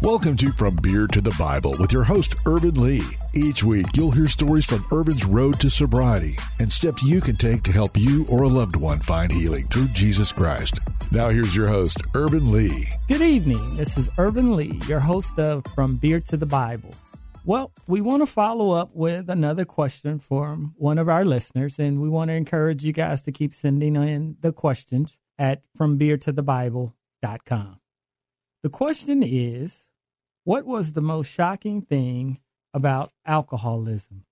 Welcome to From Beer to the Bible with your host, Ervin Lee. Each week, you'll hear stories from Ervin's road to sobriety and steps you can take to help you or a loved one find healing through Jesus Christ. Now, here's your host, Ervin Lee. Good evening. This is Ervin Lee, your host of From Beer to the Bible. Well, we want to follow up with another question from one of our listeners, and we want to encourage you guys to keep sending in the questions at FromBeerToTheBible.com. The question is what was the most shocking thing about alcoholism?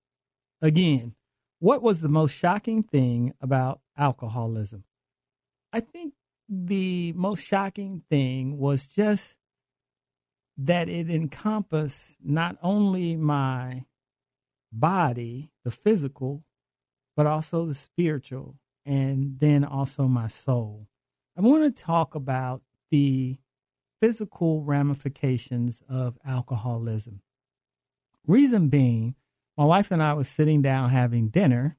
Again, what was the most shocking thing about alcoholism? I think the most shocking thing was just that it encompassed not only my body, the physical, but also the spiritual, and then also my soul. I want to talk about the physical ramifications of alcoholism. Reason being, my wife and I was sitting down having dinner,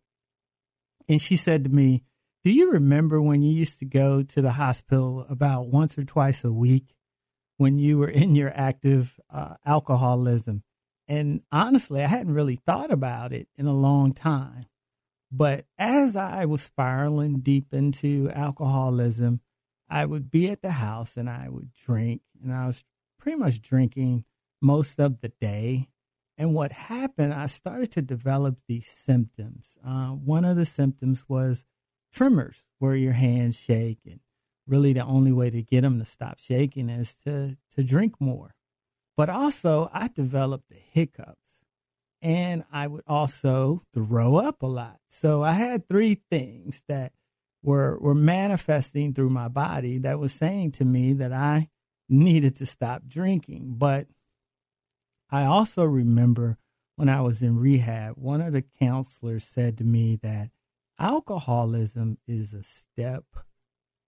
and she said to me, Do you remember when you used to go to the hospital about once or twice a week when you were in your active uh, alcoholism? And honestly, I hadn't really thought about it in a long time. But as I was spiraling deep into alcoholism, I would be at the house and I would drink, and I was pretty much drinking most of the day. And what happened, I started to develop these symptoms. Uh, one of the symptoms was tremors, where your hands shake, and really the only way to get them to stop shaking is to to drink more. But also, I developed the hiccups, and I would also throw up a lot. So I had three things that were were manifesting through my body that was saying to me that I needed to stop drinking. But I also remember when I was in rehab, one of the counselors said to me that alcoholism is a step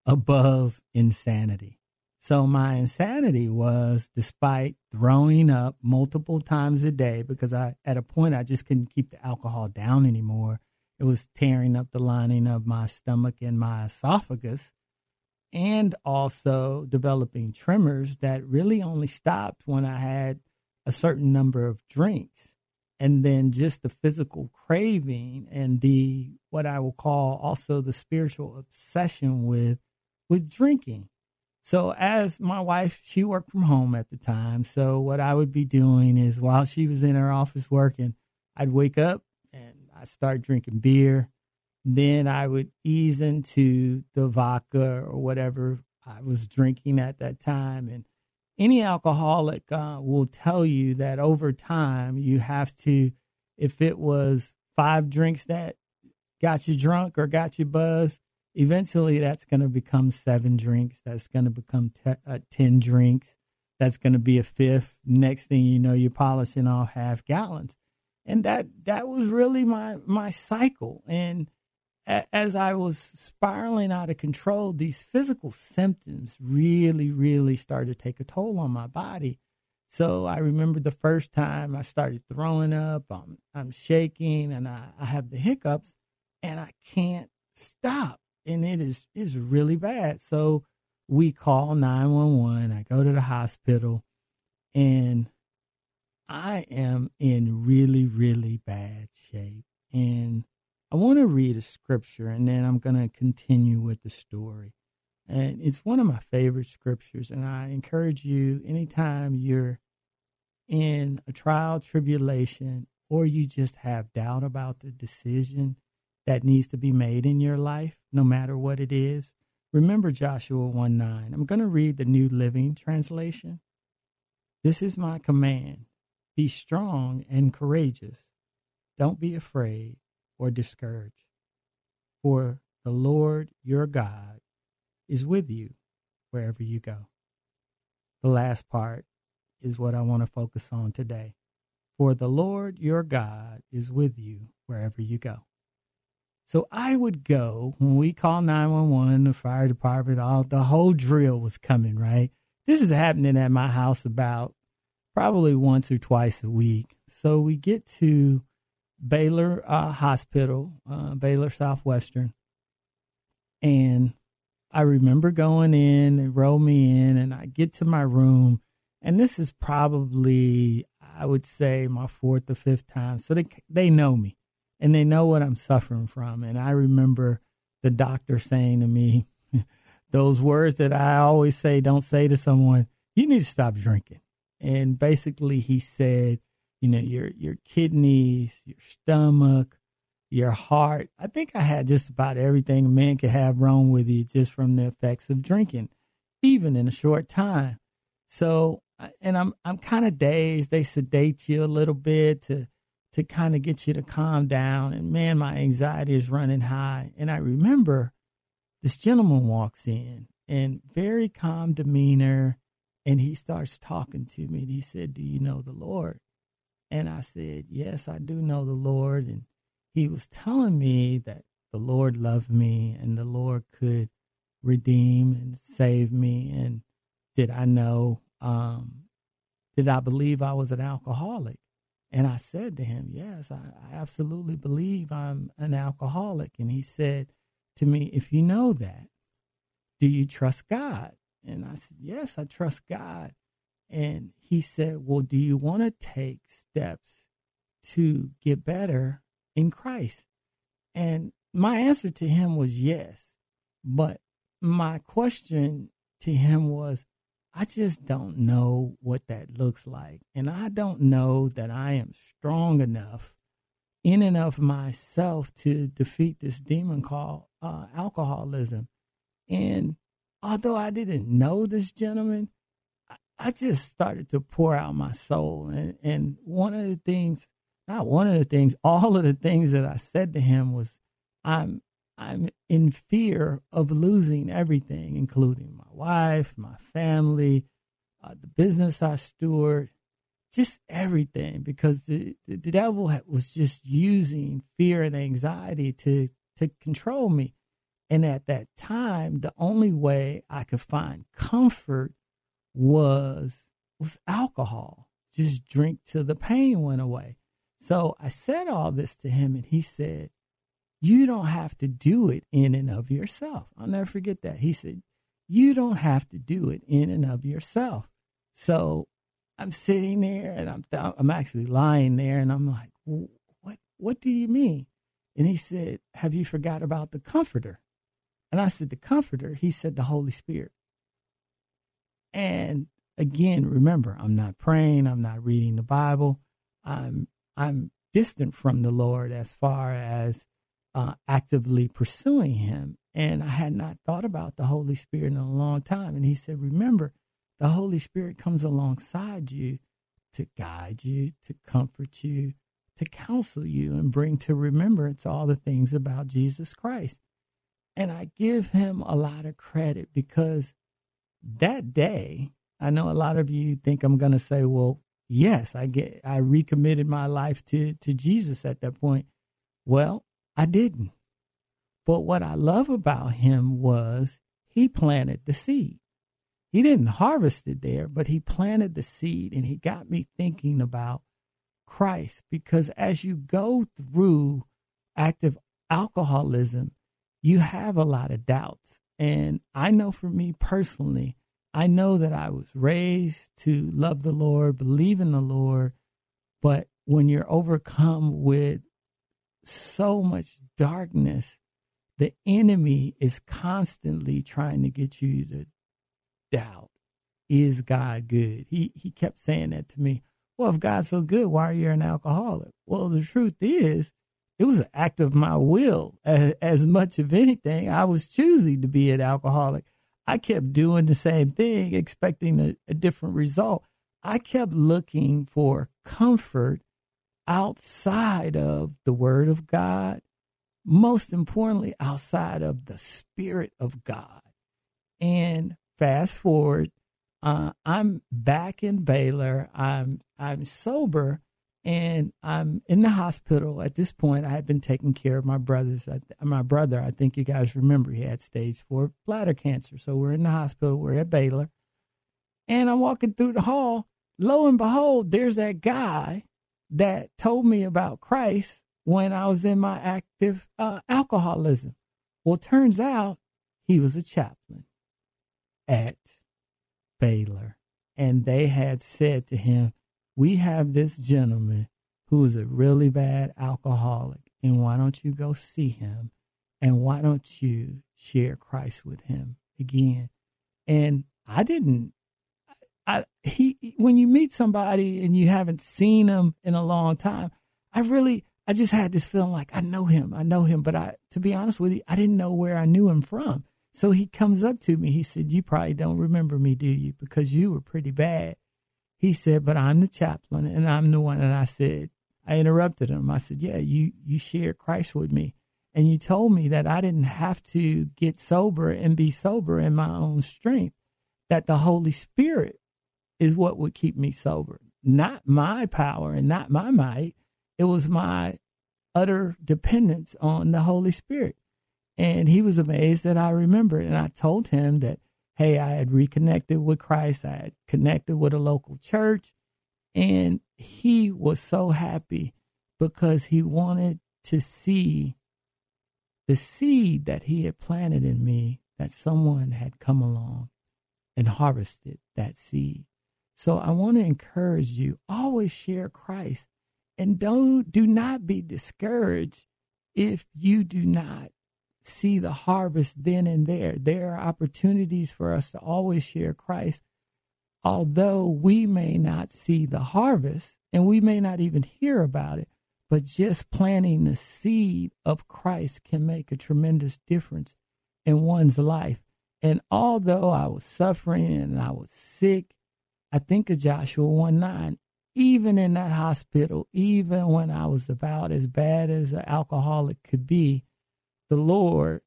above insanity. So my insanity was despite throwing up multiple times a day because I at a point I just couldn't keep the alcohol down anymore it was tearing up the lining of my stomach and my esophagus, and also developing tremors that really only stopped when I had a certain number of drinks. And then just the physical craving and the what I will call also the spiritual obsession with with drinking. So as my wife, she worked from home at the time. So what I would be doing is while she was in her office working, I'd wake up I start drinking beer. Then I would ease into the vodka or whatever I was drinking at that time. And any alcoholic uh, will tell you that over time, you have to, if it was five drinks that got you drunk or got you buzzed, eventually that's going to become seven drinks. That's going to become te- uh, 10 drinks. That's going to be a fifth. Next thing you know, you're polishing off half gallons and that that was really my my cycle. And as i was spiraling out of control these physical symptoms really really started to take a toll on my body. So i remember the first time i started throwing up i'm, I'm shaking and I, I have the hiccups and i can't stop. And it is is really bad. So we call 911 i go to the hospital and I am in really, really bad shape. And I want to read a scripture and then I'm going to continue with the story. And it's one of my favorite scriptures. And I encourage you, anytime you're in a trial, tribulation, or you just have doubt about the decision that needs to be made in your life, no matter what it is, remember Joshua 1 9. I'm going to read the New Living Translation. This is my command be strong and courageous. Don't be afraid or discouraged, for the Lord your God is with you wherever you go. The last part is what I want to focus on today. For the Lord your God is with you wherever you go. So I would go when we call 911, the fire department, all the whole drill was coming, right? This is happening at my house about probably once or twice a week. So we get to Baylor uh, Hospital, uh, Baylor Southwestern, and I remember going in and roll me in, and I get to my room, And this is probably, I would say, my fourth or fifth time. So they they know me, and they know what I'm suffering from. And I remember the doctor saying to me those words that I always say, don't say to someone, you need to stop drinking. And basically, he said, you know, your your kidneys, your stomach, your heart. I think I had just about everything a man could have wrong with you just from the effects of drinking, even in a short time. So, and I'm I'm kind of dazed. They sedate you a little bit to to kind of get you to calm down. And man, my anxiety is running high. And I remember this gentleman walks in and very calm demeanor, and he starts talking to me. And he said, "Do you know the Lord?" And I said, "Yes, I do know the Lord." And he was telling me that the Lord loved me and the Lord could redeem and save me. And did I know, um, did I believe I was an alcoholic? And I said to him, Yes, I, I, absolutely believe I'm an alcoholic. And he said to me, If you know that, do you trust God? And I said, Yes, I trust God. And he said, Well, do you want to take steps to get better in Christ? And my answer to him was yes. But my question to him was, I just don't know what that looks like. And I don't know that I am strong enough in and of myself to defeat this demon called uh, alcoholism. And although I didn't know this gentleman, I just started to pour out my soul. And, and one of the things not one of the things, all of the things that I said to him was, I'm I'm in fear of losing everything, including my wife, my family, uh, the business I steward, just everything, because the, the, the devil was just using fear and anxiety to to control me. And at that time, the only way I could find comfort was was alcohol. Just drink till the pain went away. So I said all this to him, and he said, You don't have to do it in and of yourself. I'll never forget that. He said, You don't have to do it in and of yourself. So I'm sitting there and I'm, I'm actually lying there, and I'm like, What, what do you mean? And he said, Have you forgot about the comforter? And I said, The comforter? He said, The Holy Spirit. And again, remember, I'm not praying, I'm not reading the Bible. I'm I'm distant from the Lord as far as uh, actively pursuing Him. And I had not thought about the Holy Spirit in a long time. And He said, Remember, the Holy Spirit comes alongside you to guide you, to comfort you, to counsel you, and bring to remembrance all the things about Jesus Christ. And I give Him a lot of credit because that day, I know a lot of you think I'm going to say, well, yes, I get I recommitted my life to to Jesus at that point. Well, I didn't. But what I love about him was he planted the seed. He didn't harvest it there, but he planted the seed and he got me thinking about Christ because as you go through active alcoholism, you have a lot of doubts. And I know for me personally, I know that I was raised to love the Lord, believe in the Lord, but when you're overcome with so much darkness, the enemy is constantly trying to get you to doubt is God good? He he kept saying that to me. Well, if God's so good, why are you an alcoholic? Well, the truth is, it was an act of my will. As, as much of anything, I was choosing to be an alcoholic. I kept doing the same thing, expecting a, a different result. I kept looking for comfort outside of the Word of God, most importantly, outside of the Spirit of God. And fast forward, uh, I'm back in Baylor. I'm I'm sober, and I'm in the hospital at this point. I had been taking care of my brothers. My brother, I think you guys remember, he had stage four bladder cancer. So we're in the hospital. We're at Baylor, and I'm walking through the hall. Lo and behold, there's that guy that told me about Christ when I was in my active uh, alcoholism. Well, turns out he was a chaplain at Baylor. and they had said to him, We have this gentleman who is a really bad alcoholic, and why don't you go see him? And why don't you share Christ with him again? And I didn't. I he when you meet somebody and you haven't seen him in a long time, I really I just had this feeling like I know him, I know him, but I to be honest with you, I didn't know where I knew him from. So he comes up to me. He said, "You probably don't remember me, do you? Because you were pretty bad." He said, "But I'm the chaplain, and I'm the one." And I said, I interrupted him. I said, "Yeah, you you shared Christ with me, and you told me that I didn't have to get sober and be sober in my own strength. That the Holy Spirit is what would keep me sober, not my power and not my might. It was my utter dependence on the Holy Spirit." And he was amazed that I remembered. And I told him that, hey, I had reconnected with Christ, I had connected with a local church. And he was so happy because he wanted to see the seed that he had planted in me, that someone had come along and harvested that seed. So I want to encourage you always share Christ and don't do not be discouraged if you do not see the harvest then and there. There are opportunities for us to always share Christ, although we may not see the harvest and we may not even hear about it. But just planting the seed of Christ can make a tremendous difference in one's life. And although I was suffering and I was sick, I think of Joshua 1 9. Even in that hospital, even when I was about as bad as an alcoholic could be, the Lord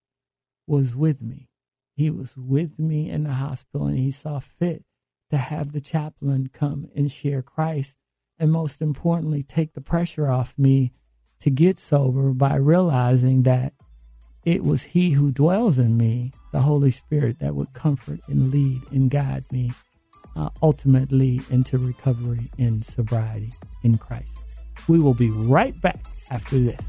was with me. He was with me in the hospital and he saw fit to have the chaplain come and share Christ. And most importantly, take the pressure off me to get sober by realizing that it was he who dwells in me, the Holy Spirit, that would comfort and lead and guide me uh, ultimately into recovery and sobriety in Christ. We will be right back after this.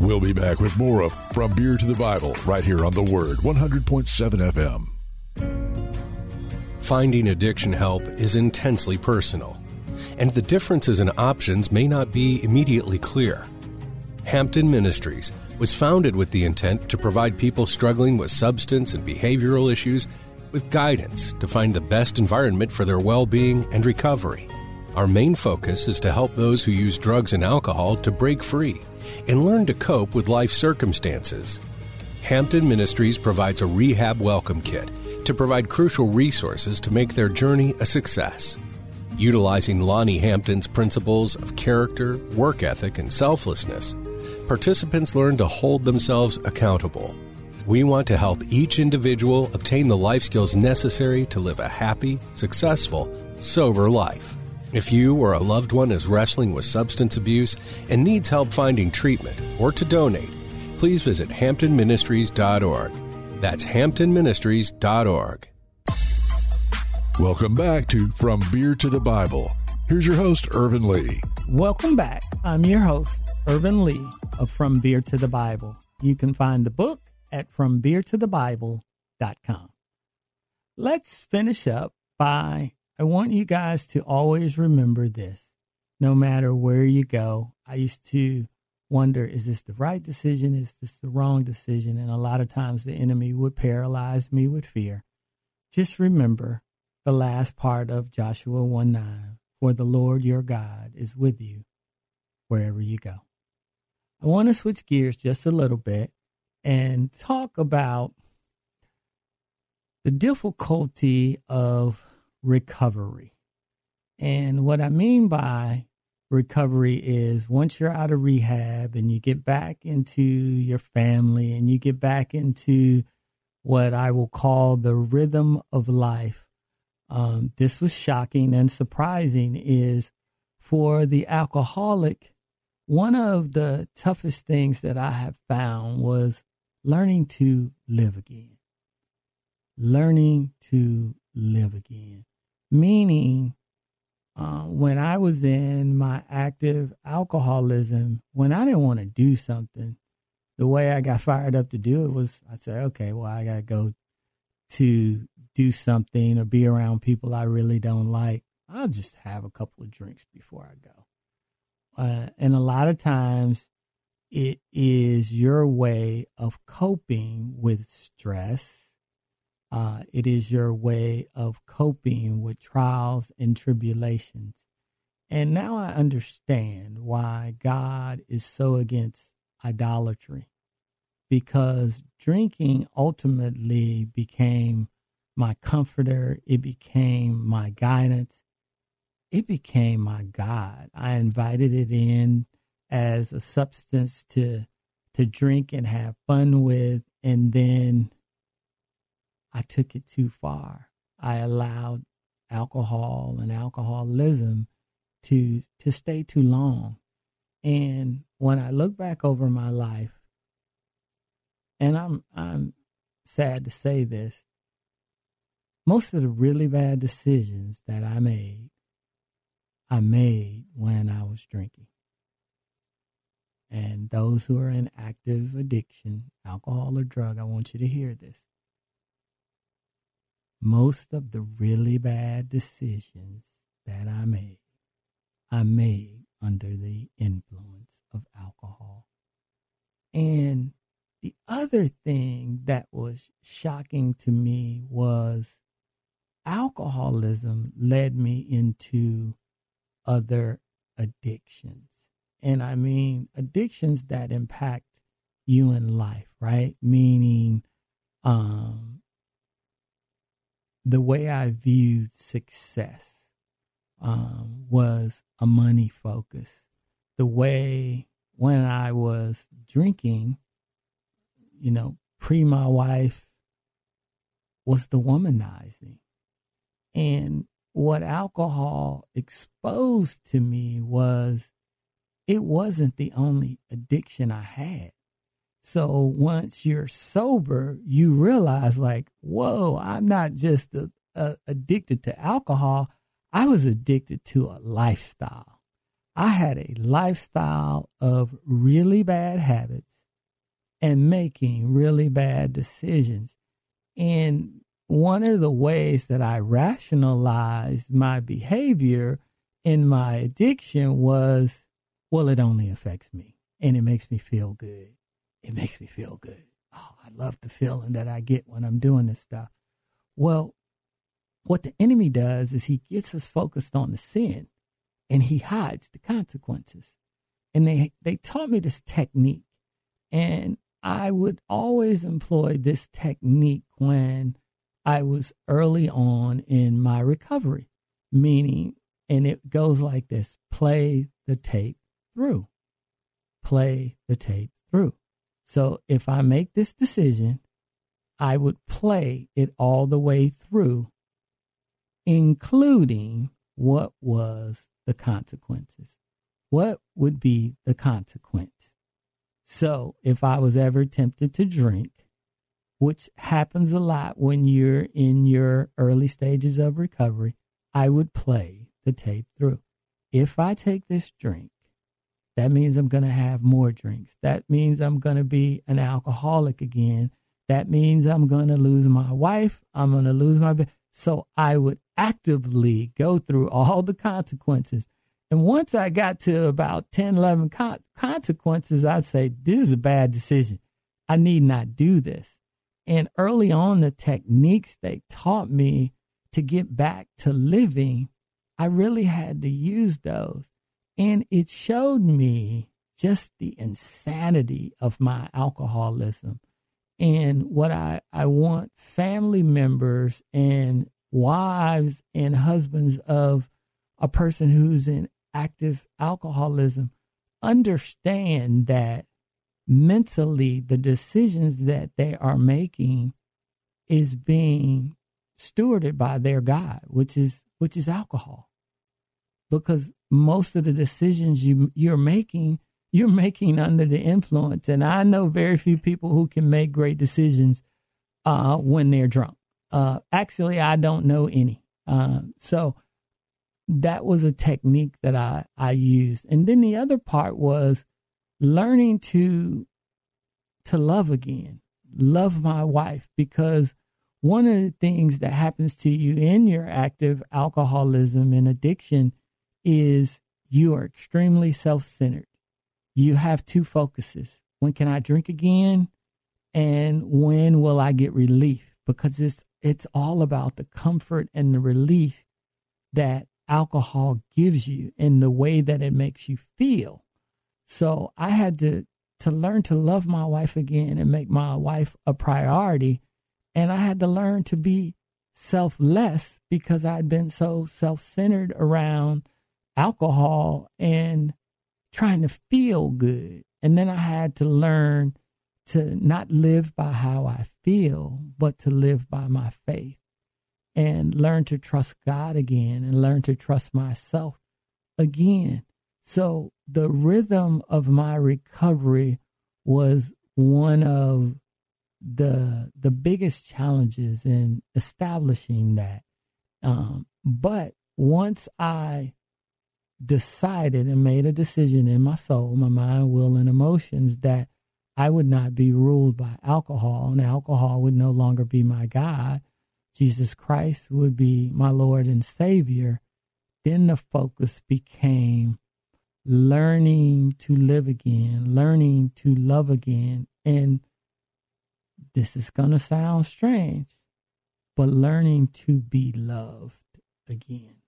We'll be back with more of From Beer to the Bible right here on The Word 100.7 FM. Finding addiction help is intensely personal, and the differences in options may not be immediately clear. Hampton Ministries was founded with the intent to provide people struggling with substance and behavioral issues with guidance to find the best environment for their well being and recovery. Our main focus is to help those who use drugs and alcohol to break free and learn to cope with life circumstances. Hampton Ministries provides a rehab welcome kit to provide crucial resources to make their journey a success. Utilizing Lonnie Hampton's principles of character, work ethic, and selflessness, participants learn to hold themselves accountable. We want to help each individual obtain the life skills necessary to live a happy, successful, sober life. If you or a loved one is wrestling with substance abuse and needs help finding treatment or to donate, please visit hamptonministries.org. That's hamptonministries.org. Welcome back to From Beer to the Bible. Here's your host, Ervin Lee. Welcome back. I'm your host, Ervin Lee of From Beer to the Bible. You can find the book at FromBeerToTheBible.com. Let's finish up by I want you guys to always remember this no matter where you go. I used to wonder is this the right decision? Is this the wrong decision? And a lot of times the enemy would paralyze me with fear. Just remember the last part of Joshua 1 9 For the Lord your God is with you wherever you go. I want to switch gears just a little bit and talk about the difficulty of recovery. And what I mean by recovery is once you're out of rehab and you get back into your family and you get back into what I will call the rhythm of life. Um, this was shocking and surprising is for the alcoholic, one of the toughest things that I have found was learning to live again. Learning to live again meaning uh, when I was in my active alcoholism, when I didn't want to do something, the way I got fired up to do it was I'd say, okay, well, I got to go to do something or be around people I really don't like, I'll just have a couple of drinks before I go. Uh, and a lot of times it is your way of coping with stress. Uh, it is your way of coping with trials and tribulations. And now I understand why God is so against idolatry because drinking ultimately became my comforter, it became my guidance, it became my God. I invited it in as a substance to to drink and have fun with and then I took it too far. I allowed alcohol and alcoholism to to stay too long. And when I look back over my life, and I'm I'm sad to say this, most of the really bad decisions that I made, I made when I was drinking. And those who are in active addiction, alcohol or drug, I want you to hear this. Most of the really bad decisions that I made, I made under the influence of alcohol. And the other thing that was shocking to me was alcoholism led me into other addictions and I mean addictions that impact you in life, right? Meaning, um, the way I viewed success um, was a money focus. The way when I was drinking, you know, pre my wife, was the womanizing. And what alcohol exposed to me was it wasn't the only addiction I had. So once you're sober, you realize like, whoa, I'm not just a, a, addicted to alcohol. I was addicted to a lifestyle. I had a lifestyle of really bad habits and making really bad decisions. And one of the ways that I rationalized my behavior in my addiction was well, it only affects me and it makes me feel good. It makes me feel good. Oh, I love the feeling that I get when I'm doing this stuff. Well, what the enemy does is he gets us focused on the sin and he hides the consequences. And they, they taught me this technique. And I would always employ this technique when I was early on in my recovery, meaning, and it goes like this play the tape through. Play the tape through. So if I make this decision, I would play it all the way through, including what was the consequences. What would be the consequence? So if I was ever tempted to drink, which happens a lot when you're in your early stages of recovery, I would play the tape through. If I take this drink, that means I'm going to have more drinks. That means I'm going to be an alcoholic again. That means I'm going to lose my wife. I'm going to lose my. So I would actively go through all the consequences. And once I got to about 10, 11 con- consequences, I'd say, this is a bad decision. I need not do this. And early on, the techniques they taught me to get back to living, I really had to use those. And it showed me just the insanity of my alcoholism and what I, I want family members and wives and husbands of a person who's in active alcoholism understand that mentally the decisions that they are making is being stewarded by their God, which is which is alcohol. Because most of the decisions you you're making you're making under the influence. And i know very few people who can make great decisions uh, when they're drunk. Uh, actually i don't know any. Uh, so that was a technique that i i used. And then the other part was learning to to love again love my wife because one of the things that happens to you in your active alcoholism and addiction is you are extremely self centered. You have two focuses. When can I drink again? And when will I get relief? Because it's it's all about the comfort and the relief that alcohol gives you and the way that it makes you feel. So I had to to learn to love my wife again and make my wife a priority. And I had to learn to be selfless because I'd been so self centered around alcohol and trying to feel good. And then I had to learn to not live by how I feel, but to live by my faith and learn to trust God again and learn to trust myself again. So the rhythm of my recovery was one of the the biggest challenges in establishing that. Um, but once I decided and made a decision in my soul, my mind, will, and emotions that I would not be ruled by alcohol, and alcohol would no longer be my God. Jesus Christ would be my Lord and Savior. Then the focus became learning to live again, learning to love again. And this is going to sound strange, but learning to be loved again.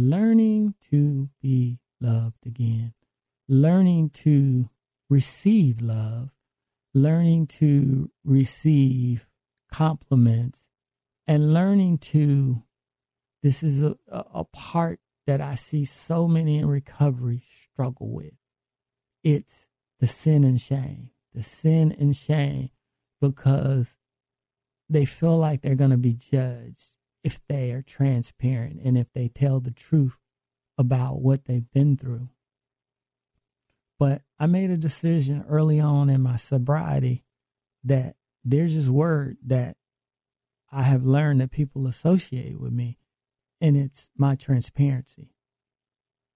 Learning to be loved again. Learning to receive love. Learning to receive compliments. And learning to, this is a, a part that I see so many in recovery struggle with. It's the sin and shame, the sin and shame, because they feel like they're going to be judged if they are transparent and if they tell the truth about what they've been through. But I made a decision early on in my sobriety that there's this word that I have learned that people associate with me and it's my transparency.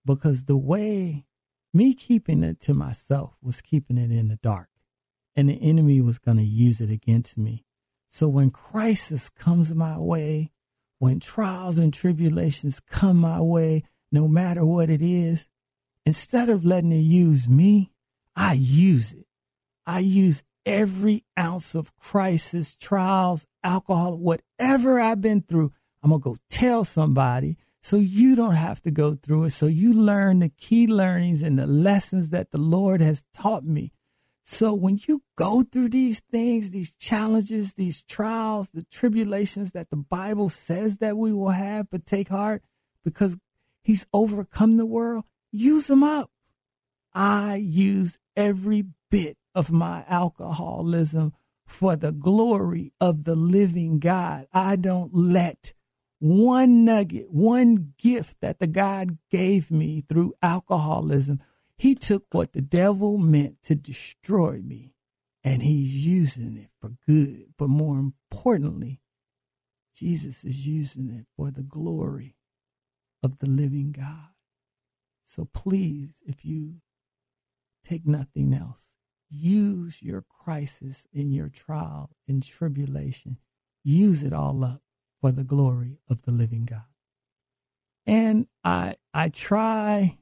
Because the way me keeping it to myself was keeping it in the dark, and the enemy was going to use it against me. So when crisis comes my way, when trials and tribulations come my way, no matter what it is, instead of letting it use me, I use it. I use every ounce of crisis, trials, alcohol, whatever I've been through. I'm going to go tell somebody so you don't have to go through it. So you learn the key learnings and the lessons that the Lord has taught me. So when you go through these things, these challenges, these trials, the tribulations that the Bible says that we will have, but take heart because he's overcome the world, use them up. I use every bit of my alcoholism for the glory of the living God. I don't let one nugget, one gift that the God gave me through alcoholism. He took what the devil meant to destroy me and he's using it for good. But more importantly, Jesus is using it for the glory of the living God. So please, if you take nothing else, use your crisis in your trial and tribulation. Use it all up for the glory of the living God. And I I try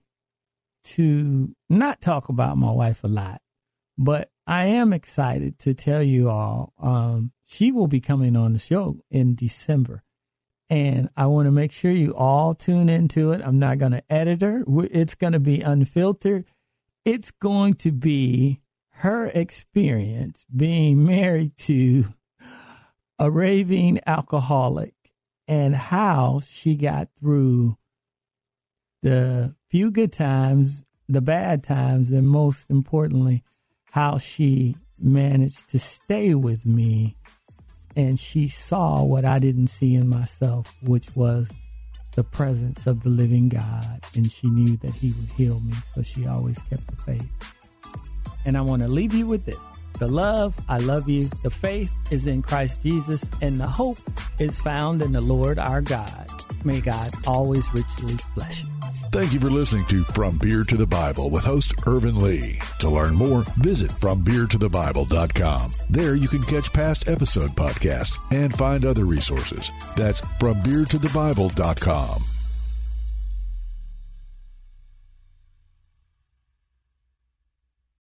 to not talk about my wife a lot, but I am excited to tell you all um, she will be coming on the show in December. And I want to make sure you all tune into it. I'm not going to edit her. It's going to be unfiltered. It's going to be her experience being married to a raving alcoholic and how she got through the few good times, the bad times, and most importantly, how she managed to stay with me. And she saw what I didn't see in myself, which was the presence of the living God. And she knew that He would heal me. So she always kept the faith. And I want to leave you with this. The love, I love you. The faith is in Christ Jesus, and the hope is found in the Lord our God. May God always richly bless you. Thank you for listening to From Beer to the Bible with host Ervin Lee. To learn more, visit FromBeerToTheBible.com. There you can catch past episode podcasts and find other resources. That's FromBeerToTheBible.com.